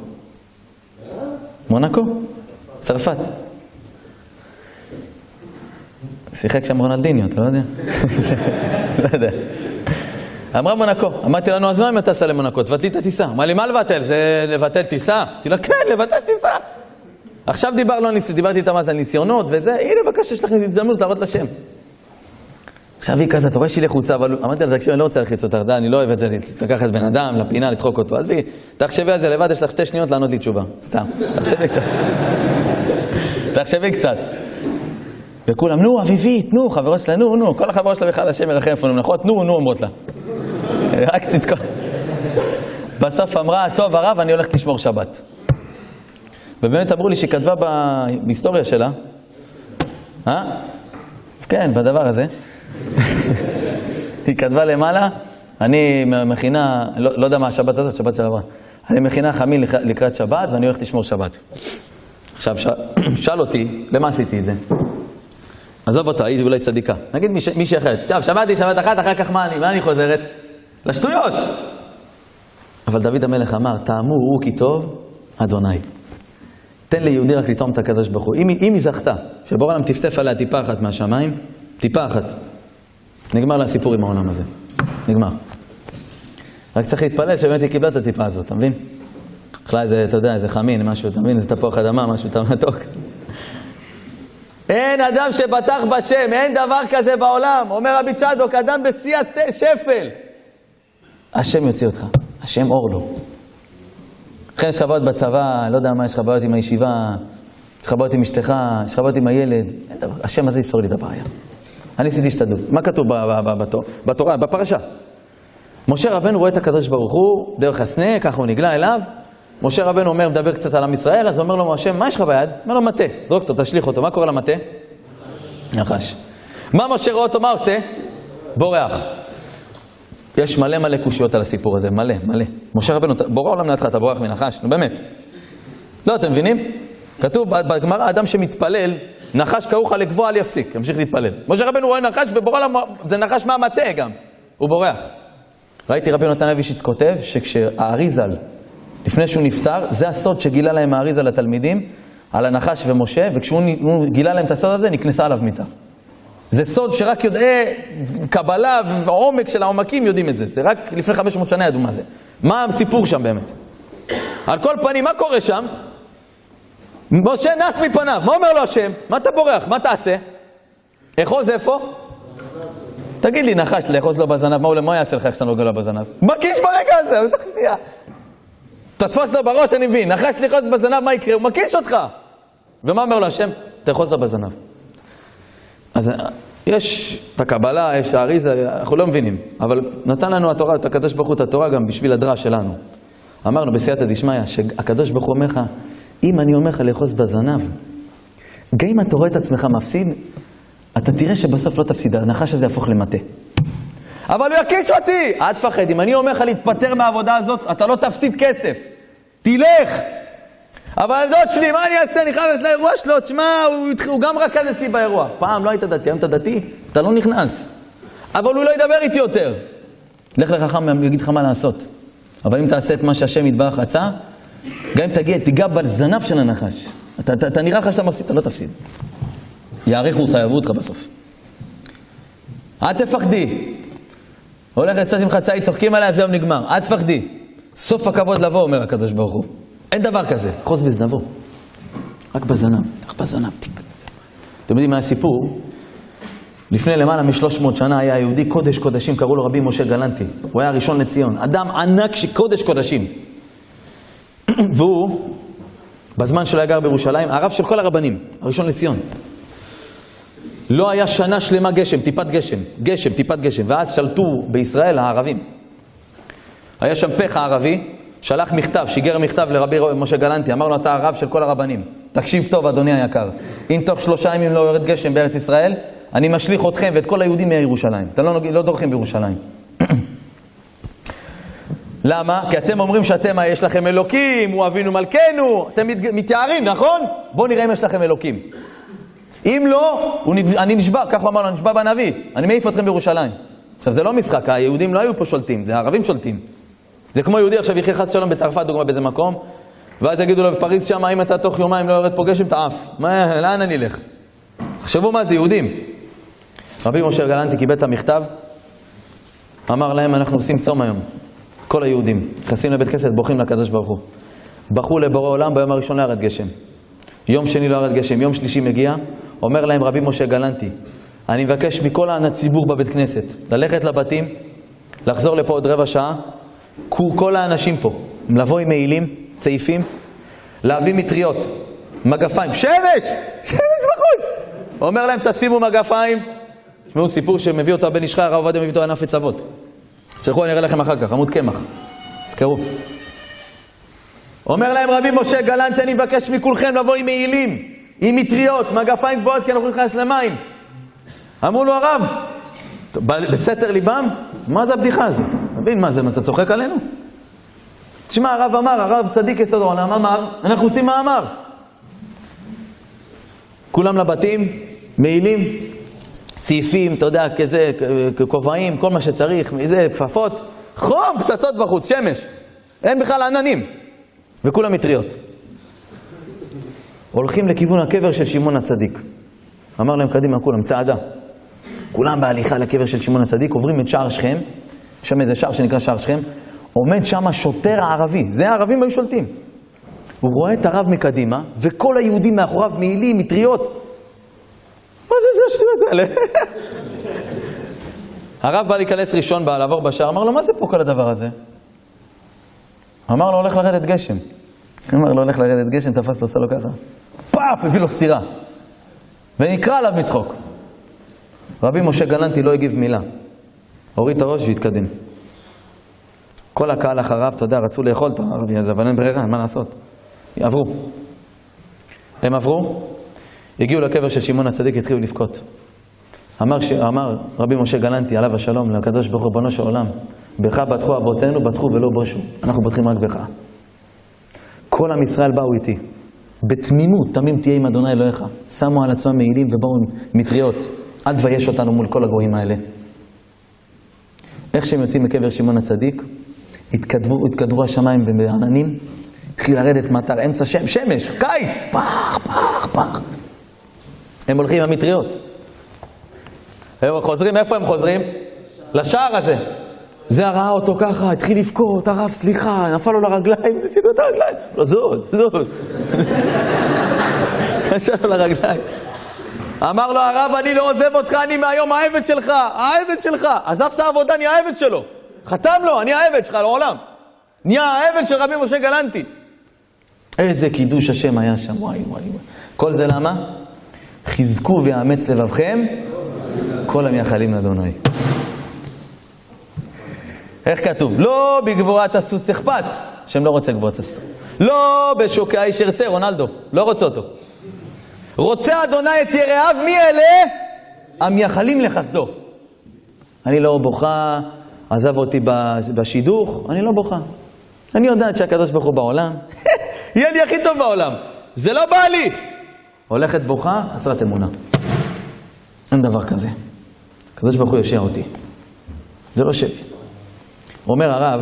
[SPEAKER 1] מונקו, צרפת. שיחק שם רונלדיניו, אתה לא יודע? לא יודע. אמרה מונקו, אמרתי לנו, אז מה אם אתה טסה למונקו? תבטלי את הטיסה. אמרה לי, מה לבטל? זה לבטל טיסה? אמרתי לה, כן, לבטל טיסה. עכשיו דיברנו על ניסיונות, דיברתי איתם אז על ניסיונות וזה, הנה בבקשה, יש לכם הזדמנות להראות לשם. עכשיו היא כזה, אתה רואה שהיא לחוצה, אבל אמרתי לה, תקשיב, אני לא רוצה להלחיץ אותך, אני לא אוהב את זה, לקחת בן אדם לפינה, לדחוק אותו. עזבי, תחשבי על זה לבד, יש לך שתי שניות לענות לי תשובה. סתם, תחשבי קצת. תחשבי קצת. וכולם, נו, אביבית, נו, חברות שלה, נו, נו, כל החברות שלה בכלל השם ירחם איפה נמלכות, נו, נו, אומרות לה. רק תתקוע. בסוף אמרה, טוב, הרב, אני הולכת לשמור שבת. ובאמת אמרו לי שהיא כתבה בהיסטוריה שלה, אה? כן, בדבר הזה. היא כתבה למעלה, אני מכינה, לא, לא יודע מה השבת הזאת, שבת שעברה. אני מכינה חמין לקראת שבת ואני הולך לשמור שבת. עכשיו, ש... שאל אותי, למה עשיתי את זה? עזוב אותה, הייתי אולי צדיקה. נגיד מישהי אחרת. עכשיו, שמעתי שבת אחת, אחר כך מה אני? מה אני חוזרת? לשטויות. אבל דוד המלך אמר, טעמו וראו כי טוב, אדוני. תן ליהודי רק לטעום את הקדוש ברוך הוא. אם, אם היא זכתה, שבור העולם טפטף עליה טיפה אחת מהשמיים, טיפה אחת. נגמר לה הסיפור עם העולם הזה. נגמר. רק צריך להתפלל שבאמת היא קיבלה את הטיפה הזאת, אתה מבין? אכלה איזה, אתה יודע, איזה חמין, משהו, אתה מבין? איזה תפוח אדמה, משהו, אתה מתוק. אין אדם שבטח בשם, אין דבר כזה בעולם. אומר רבי צדוק, אדם בשיא השפל. השם יוציא אותך, השם אור לו. לכן יש לך בעיות בצבא, לא יודע מה, יש לך בעיות עם הישיבה, יש לך בעיות עם אשתך, יש לך בעיות עם הילד. אין דבר, השם אתה תפתור לי את הבעיה. אני עשיתי השתדלות. מה כתוב בתורה, בפרשה? משה רבנו רואה את הקדוש ברוך הוא דרך הסנה, ככה הוא נגלה אליו. משה רבנו אומר, מדבר קצת על עם ישראל, אז אומר לו משה, מה יש לך ביד? אומר לו, מטה. זרוק אותו, תשליך אותו. מה קורה למטה? נחש. מה משה רואה אותו, מה עושה? בורח. יש מלא מלא קושיות על הסיפור הזה, מלא, מלא. משה רבנו, בורא עולם לידך, אתה בורח מנחש? נו באמת. לא, אתם מבינים? כתוב בגמרא, אדם שמתפלל, נחש קראוך לקבוע, אל יפסיק, ימשיך להתפלל. משה רבנו רואה נחש, ובורא עולם, זה נחש מהמטה גם, הוא בורח. ראיתי רבי נתן אבישיץ כותב, שכשהאריזל, לפני שהוא נפטר, זה הסוד שגילה להם האריזל לתלמידים, על הנחש ומשה, וכשהוא גילה להם את הסוד הזה, נקנסה עליו מיתה. זה סוד שרק יודעי קבלה ועומק של העומקים יודעים את זה. זה רק לפני 500 שנה ידעו מה זה. מה הסיפור שם באמת? על כל פנים, מה קורה שם? משה נס מפניו, מה אומר לו השם? מה אתה בורח? מה תעשה? אחוז איפה? תגיד לי, נחש, לאחוז לו בזנב, מה, מה יעשה לך איך שאתה נוגע לו בזנב? מקיש ברגע הזה, בטח שנייה. תתפוס לו בראש, אני מבין. נחש לאחוז בזנב, מה יקרה? הוא מקיש אותך. ומה אומר לו השם? תאחוז לו בזנב. אז אה, יש את הקבלה, יש האריזה, אנחנו לא מבינים. אבל נתן לנו התורה, את הקדוש ברוך הוא את התורה גם בשביל הדרש שלנו. אמרנו בסייעתא דשמיא, שהקדוש ברוך הוא אומר לך, אם אני אומר לך לאחוז בזנב, גם אם אתה רואה את עצמך מפסיד, אתה תראה שבסוף לא תפסיד, הנחש הזה יהפוך למטה. אבל הוא יקיש אותי! אל תפחד, אם אני אומר לך להתפטר מהעבודה הזאת, אתה לא תפסיד כסף. תלך! אבל דוד שלי, מה אני אעשה? אני חייב ללכת לאירוע שלו, תשמע, הוא, הוא גם רכז אצלי באירוע. פעם לא היית דתי, היום אתה דתי, אתה לא נכנס. אבל הוא לא ידבר איתי יותר. לך לחכם, הוא יגיד לך מה לעשות. אבל אם תעשה את מה שהשם יתברך רצה, גם אם תגיע, תיגע בזנב של הנחש. אתה, אתה, אתה נראה לך שאתה מפסיד, אתה לא תפסיד. יעריכו אותך, יאהבו אותך בסוף. אל תפחדי. הולך לצאת ממך ציד, צוחקים עליה, זהו נגמר. אל תפחדי. סוף הכבוד לבוא, אומר הקדוש ברוך הוא. אין דבר כזה, אחוז בזנבו. רק בזנב, רק בזנב. אתם יודעים מה הסיפור? לפני למעלה מ-300 שנה היה יהודי קודש קודשים, קראו לו רבי משה גלנטי. הוא היה הראשון לציון. אדם ענק שקודש קודשים. והוא, בזמן שלו היה גר בירושלים, הרב של כל הרבנים, הראשון לציון. לא היה שנה שלמה גשם, טיפת גשם, גשם, טיפת גשם, ואז שלטו בישראל הערבים. היה שם פך הערבי, שלח מכתב, שיגר מכתב לרבי משה גלנטי, אמר לו, אתה הרב של כל הרבנים. תקשיב טוב, אדוני היקר, אם תוך שלושה ימים לא יורד גשם בארץ ישראל, אני משליך אתכם ואת כל היהודים מירושלים. אתם לא, לא דורכים בירושלים. למה? כי אתם אומרים שאתם, יש לכם אלוקים, הוא אבינו מלכנו, אתם מת, מתייערים, נכון? בואו נראה אם יש לכם אלוקים. אם לא, אני נשבע, ככה הוא אמר לו, אני נשבע בנביא, אני מעיף אתכם בירושלים. עכשיו, זה לא משחק, היהודים לא היו פה שולטים, זה הערבים שולטים. זה כמו יהודי עכשיו יחיה חס שלום בצרפת, דוגמה באיזה מקום, ואז יגידו לו בפריז שם, אם אתה תוך יומיים לא יורד פה גשם, אתה עף. מה, לאן אני אלך? תחשבו מה זה, יהודים. רבי משה גלנטי קיבל את המכתב, אמר להם, אנחנו עושים צום היום. כל היהודים, נכנסים לבית כנסת, בוכים לקדוש ברוך הוא. בכו לבורא עולם, ביום הראשון לא ירד גשם. יום שני לא ירד גשם, יום שלישי מגיע, אומר להם רבי משה גלנטי, אני מבקש מכל הציבור בבית כנסת, ללכת לבתים, לחזור לפה עוד רבע שעה, כל האנשים פה, לבוא עם מעילים, צעיפים, להביא מטריות, מגפיים, שמש! שמש בחוץ! אומר להם, תשימו מגפיים. תשמעו, סיפור שמביא אותו הבן איש חי, הרב עובדיה מביא אותו ענף עצבות. תשלחו, אני אראה לכם אחר כך, עמוד קמח. תזכרו. אומר להם רבי משה גלנט, אני מבקש מכולכם לבוא עם מעילים, עם מטריות, מגפיים גבוהות, כי אנחנו נכנס למים. אמרו לו הרב, בסתר ליבם, מה זה הבדיחה הזאת? מבין מה זה, אתה צוחק עלינו? תשמע, הרב אמר, הרב צדיק יסוד העולם אמר, אנחנו עושים מה אמר. כולם לבתים, מעילים, סעיפים, אתה יודע, כזה, כובעים, כל מה שצריך, מזה, כפפות, חום, פצצות בחוץ, שמש. אין בכלל עננים. וכולם מטריות. הולכים לכיוון הקבר של שמעון הצדיק. אמר להם, קדימה, כולם, צעדה. כולם בהליכה לקבר של שמעון הצדיק, עוברים את שער שכם, שם איזה שער שנקרא שער שכם, עומד שם שוטר הערבי, זה הערבים היו שולטים. הוא רואה את הרב מקדימה, וכל היהודים מאחוריו מעילים, מטריות. מה זה זה השטויות האלה? הרב בא להיכנס ראשון, בא לעבור בשער, אמר לו, מה זה פה כל הדבר הזה? אמר לו, הולך לרדת גשם. אמר לו, הולך לרדת גשם, תפס לו, עשה לו ככה. פאף, הביא לו סטירה. ונקרא עליו מצחוק. רבי משה גלנטי לא הגיב מילה. הוריד את הראש והתקדם. כל הקהל אחריו, אתה יודע, רצו לאכול את הערבי הזה, אבל אין ברירה, מה לעשות? עברו. הם עברו, הגיעו לקבר של שמעון הצדיק, התחילו לבכות. אמר, ש... אמר רבי משה גלנטי, עליו השלום, לקדוש ברוך הוא, בנו של עולם, בך בטחו אבותינו, בטחו ולא בושו. אנחנו בוטחים רק בך. כל עם ישראל באו איתי. בתמימות, תמים תהיה עם אדוני אלוהיך. שמו על עצמם מעילים ובאו עם מטריות. אל תבייש אותנו מול כל הגויים האלה. איך שהם יוצאים מקבר שמעון הצדיק, התקדרו, התקדרו השמיים בעננים, התחיל לרדת מטר, אמצע שם, שמש, קיץ, פח, פח, פח. הם הולכים עם המטריות. הם חוזרים, איפה הם חוזרים? לשער הזה. זה ראה אותו ככה, התחיל לבכות, הרב, סליחה, נפל לו לרגליים, שינו את הרגליים. לא, זאת, זאת. קשה לו לרגליים. אמר לו הרב, אני לא עוזב אותך, אני מהיום העבד שלך, העבד שלך. עזב את העבודה, נהיה העבד שלו. חתם לו, אני העבד שלך לעולם. נהיה העבד של רבי משה גלנטי. איזה קידוש השם היה שם, וואי וואי וואי. כל זה למה? חזקו ויאמץ לבבכם כל המייחלים לאדוני. איך כתוב? לא בגבורת הסוס יחפץ, השם לא רוצה גבורת הסוס. לא בשוקי האיש ירצה, רונלדו, לא רוצה אותו. רוצה אדוני את יראיו, מי אלה? המייחלים לחסדו. אני לא בוכה, עזב אותי בשידוך, אני לא בוכה. אני יודעת שהקדוש ברוך הוא בעולם, יהיה לי הכי טוב בעולם. זה לא בא לי. הולכת בוכה, חסרת אמונה. אין דבר כזה. הקדוש ברוך הוא יושיע אותי. זה לא שלי. אומר הרב,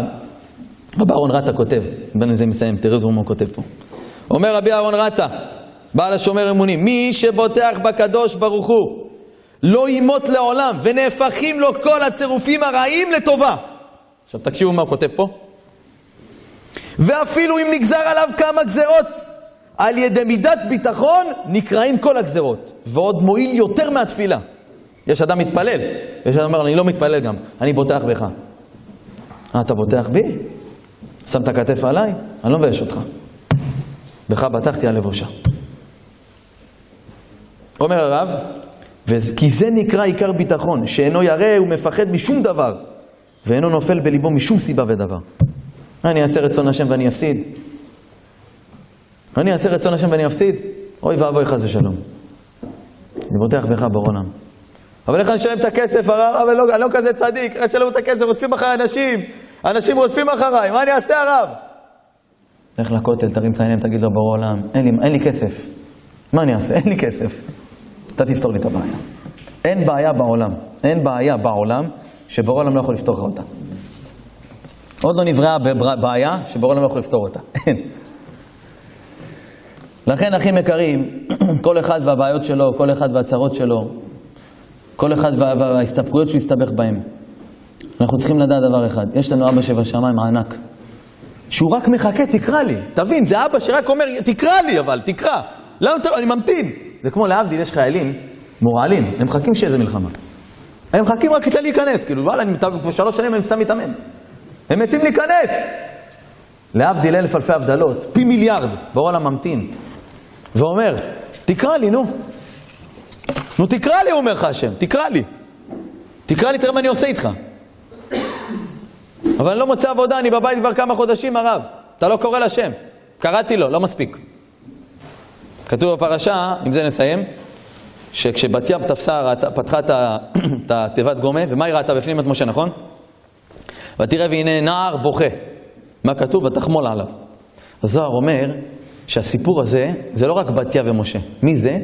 [SPEAKER 1] רבי אהרון רטה כותב, בין זה מסיים, תראו מה הוא כותב פה. אומר רבי אהרון רטה, בעל השומר אמונים, מי שבוטח בקדוש ברוך הוא לא ימות לעולם, ונהפכים לו כל הצירופים הרעים לטובה. עכשיו תקשיבו מה הוא כותב פה. ואפילו אם נגזר עליו כמה גזרות, על ידי מידת ביטחון נקראים כל הגזרות, ועוד מועיל יותר מהתפילה. יש אדם מתפלל, יש אדם אומר, אני לא מתפלל גם, אני בוטח בך. אה, אתה בוטח בי? שם את הכתף עליי? אני לא מבייש אותך. בך בטחתי על לבושה. אומר הרב, כי זה נקרא עיקר ביטחון, שאינו ירא ומפחד משום דבר, ואינו נופל בליבו משום סיבה ודבר. אני אעשה רצון השם ואני אפסיד. אני אעשה רצון השם ואני אפסיד. אוי ואבוי חס ושלום. אני בוטח בך בור עולם. אבל איך אני אשלם את הכסף, הרב? אבל לא, אני לא כזה צדיק, איך אשלם את הכסף? רודפים אחרי אנשים, אנשים רודפים אחריי, מה אני אעשה הרב? לך לכותל, תרים את העיניים, תגיד לו בור עולם, אין אין לי כסף. מה אני אעשה? אין לי כסף. אתה תפתור לי את הבעיה. אין בעיה בעולם, אין בעיה בעולם שבור עולם לא יכול לפתור לך אותה. עוד לא נבראה בעיה שבור עולם לא יכול לפתור אותה. אין. לכן, אחים יקרים, כל אחד והבעיות שלו, כל אחד והצרות שלו, כל אחד וההסתבכויות שהוא הסתבך בהן. אנחנו צריכים לדעת דבר אחד, יש לנו אבא שבשמיים הענק, שהוא רק מחכה, תקרא לי. תבין, זה אבא שרק אומר, תקרא לי אבל, תקרא. למה אתה לא, אני ממתין. זה כמו להבדיל, יש חיילים מורעלים, הם מחכים שיהיה איזה מלחמה. הם מחכים רק כדי להיכנס, כאילו, וואלה, אני כבר שלוש שנים אני סתם מתאמן. הם מתים להיכנס. להבדיל אלף אלפי הבדלות, פי מיליארד, בעולם ממתין. ואומר, תקרא לי, נו. נו, תקרא לי, אומר לך השם, תקרא לי. תקרא לי, תראה מה אני עושה איתך. אבל אני לא מוצא עבודה, אני בבית כבר כמה חודשים, הרב. אתה לא קורא לשם. קראתי לו, לא מספיק. כתוב בפרשה, עם זה נסיים, שכשבת ים תפסה, פתחה את התיבת גומה, ומה היא ראתה בפנים את משה, נכון? ותראה והנה נער בוכה. מה כתוב? ותחמול עליו. הזוהר אומר שהסיפור הזה, זה לא רק בתיה ומשה. מי זה?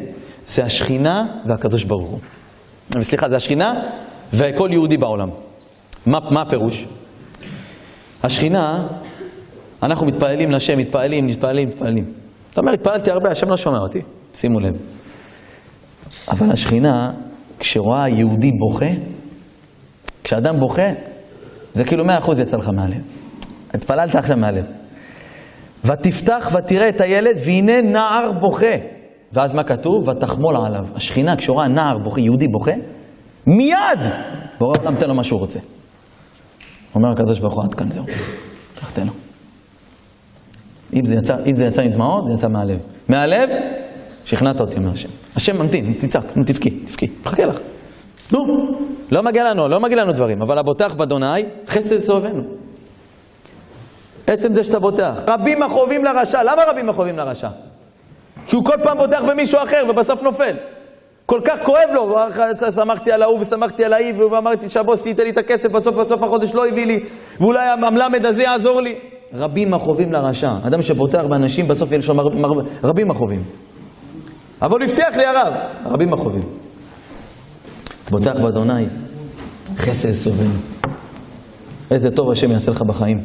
[SPEAKER 1] זה השכינה והקדוש ברוך הוא. סליחה, זה השכינה וכל יהודי בעולם. מה, מה הפירוש? השכינה, אנחנו מתפללים לשם, מתפללים, מתפללים, מתפללים. אתה אומר, התפללתי הרבה, השם לא שומע אותי, שימו לב. אבל השכינה, כשרואה יהודי בוכה, כשאדם בוכה, זה כאילו מאה אחוז יצא לך מהלב. התפללת עכשיו מהלב. ותפתח ותראה את הילד, והנה נער בוכה. ואז מה כתוב? ותחמול עליו. השכינה, כשרואה נער בוכה, יהודי בוכה, מיד! בורא עולם תן לו מה שהוא רוצה. אומר הקדוש ברוך הוא, עד כאן זהו. קח תן לו. אם זה, יצא, אם זה יצא עם דמעות, זה יצא מהלב. מהלב, שכנעת אותי, אומר השם. השם ממתין, תצעק, נו תבכי, תבכי, מחכה לך. נו, לא מגיע לנו, לא מגיע לנו דברים, אבל הבוטח באדוני, חסד סובבנו. עצם זה שאתה בוטח. רבים החובים לרשע, למה רבים החובים לרשע? כי הוא כל פעם בוטח במישהו אחר ובסוף נופל. כל כך כואב לו, שמחתי על ההוא ושמחתי על ההיא, ואמרתי שהבוס ייתן לי את הכסף, בסוף בסוף החודש לא הביא לי, ואולי המלמד הזה יעזור לי. רבים החובים לרשע. אדם שבוטח באנשים, בסוף יהיה שם רבים החובים. אבל הוא הבטיח לי הרב, רבים החובים. בוטח באדוני, חסד סובל. איזה טוב השם יעשה לך בחיים.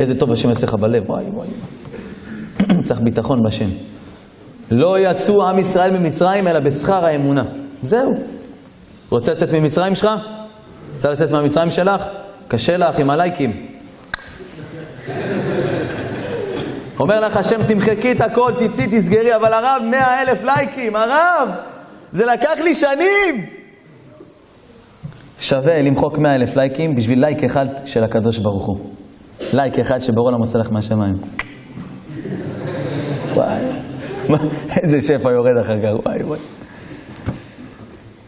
[SPEAKER 1] איזה טוב השם יעשה לך בלב, וואי וואי. צריך ביטחון בשם. לא יצאו עם ישראל ממצרים אלא בשכר האמונה. זהו. רוצה לצאת ממצרים שלך? רוצה לצאת מהמצרים שלך? קשה לך עם הלייקים. אומר לך השם, תמחקי את הכל, תצאי, תסגרי, אבל הרב, מאה אלף לייקים, הרב, זה לקח לי שנים. שווה למחוק מאה אלף לייקים בשביל לייק אחד של הקדוש ברוך הוא. לייק אחד שבורא עולם עושה לך מהשמיים. וואי, איזה שפע יורד אחר כך, וואי וואי.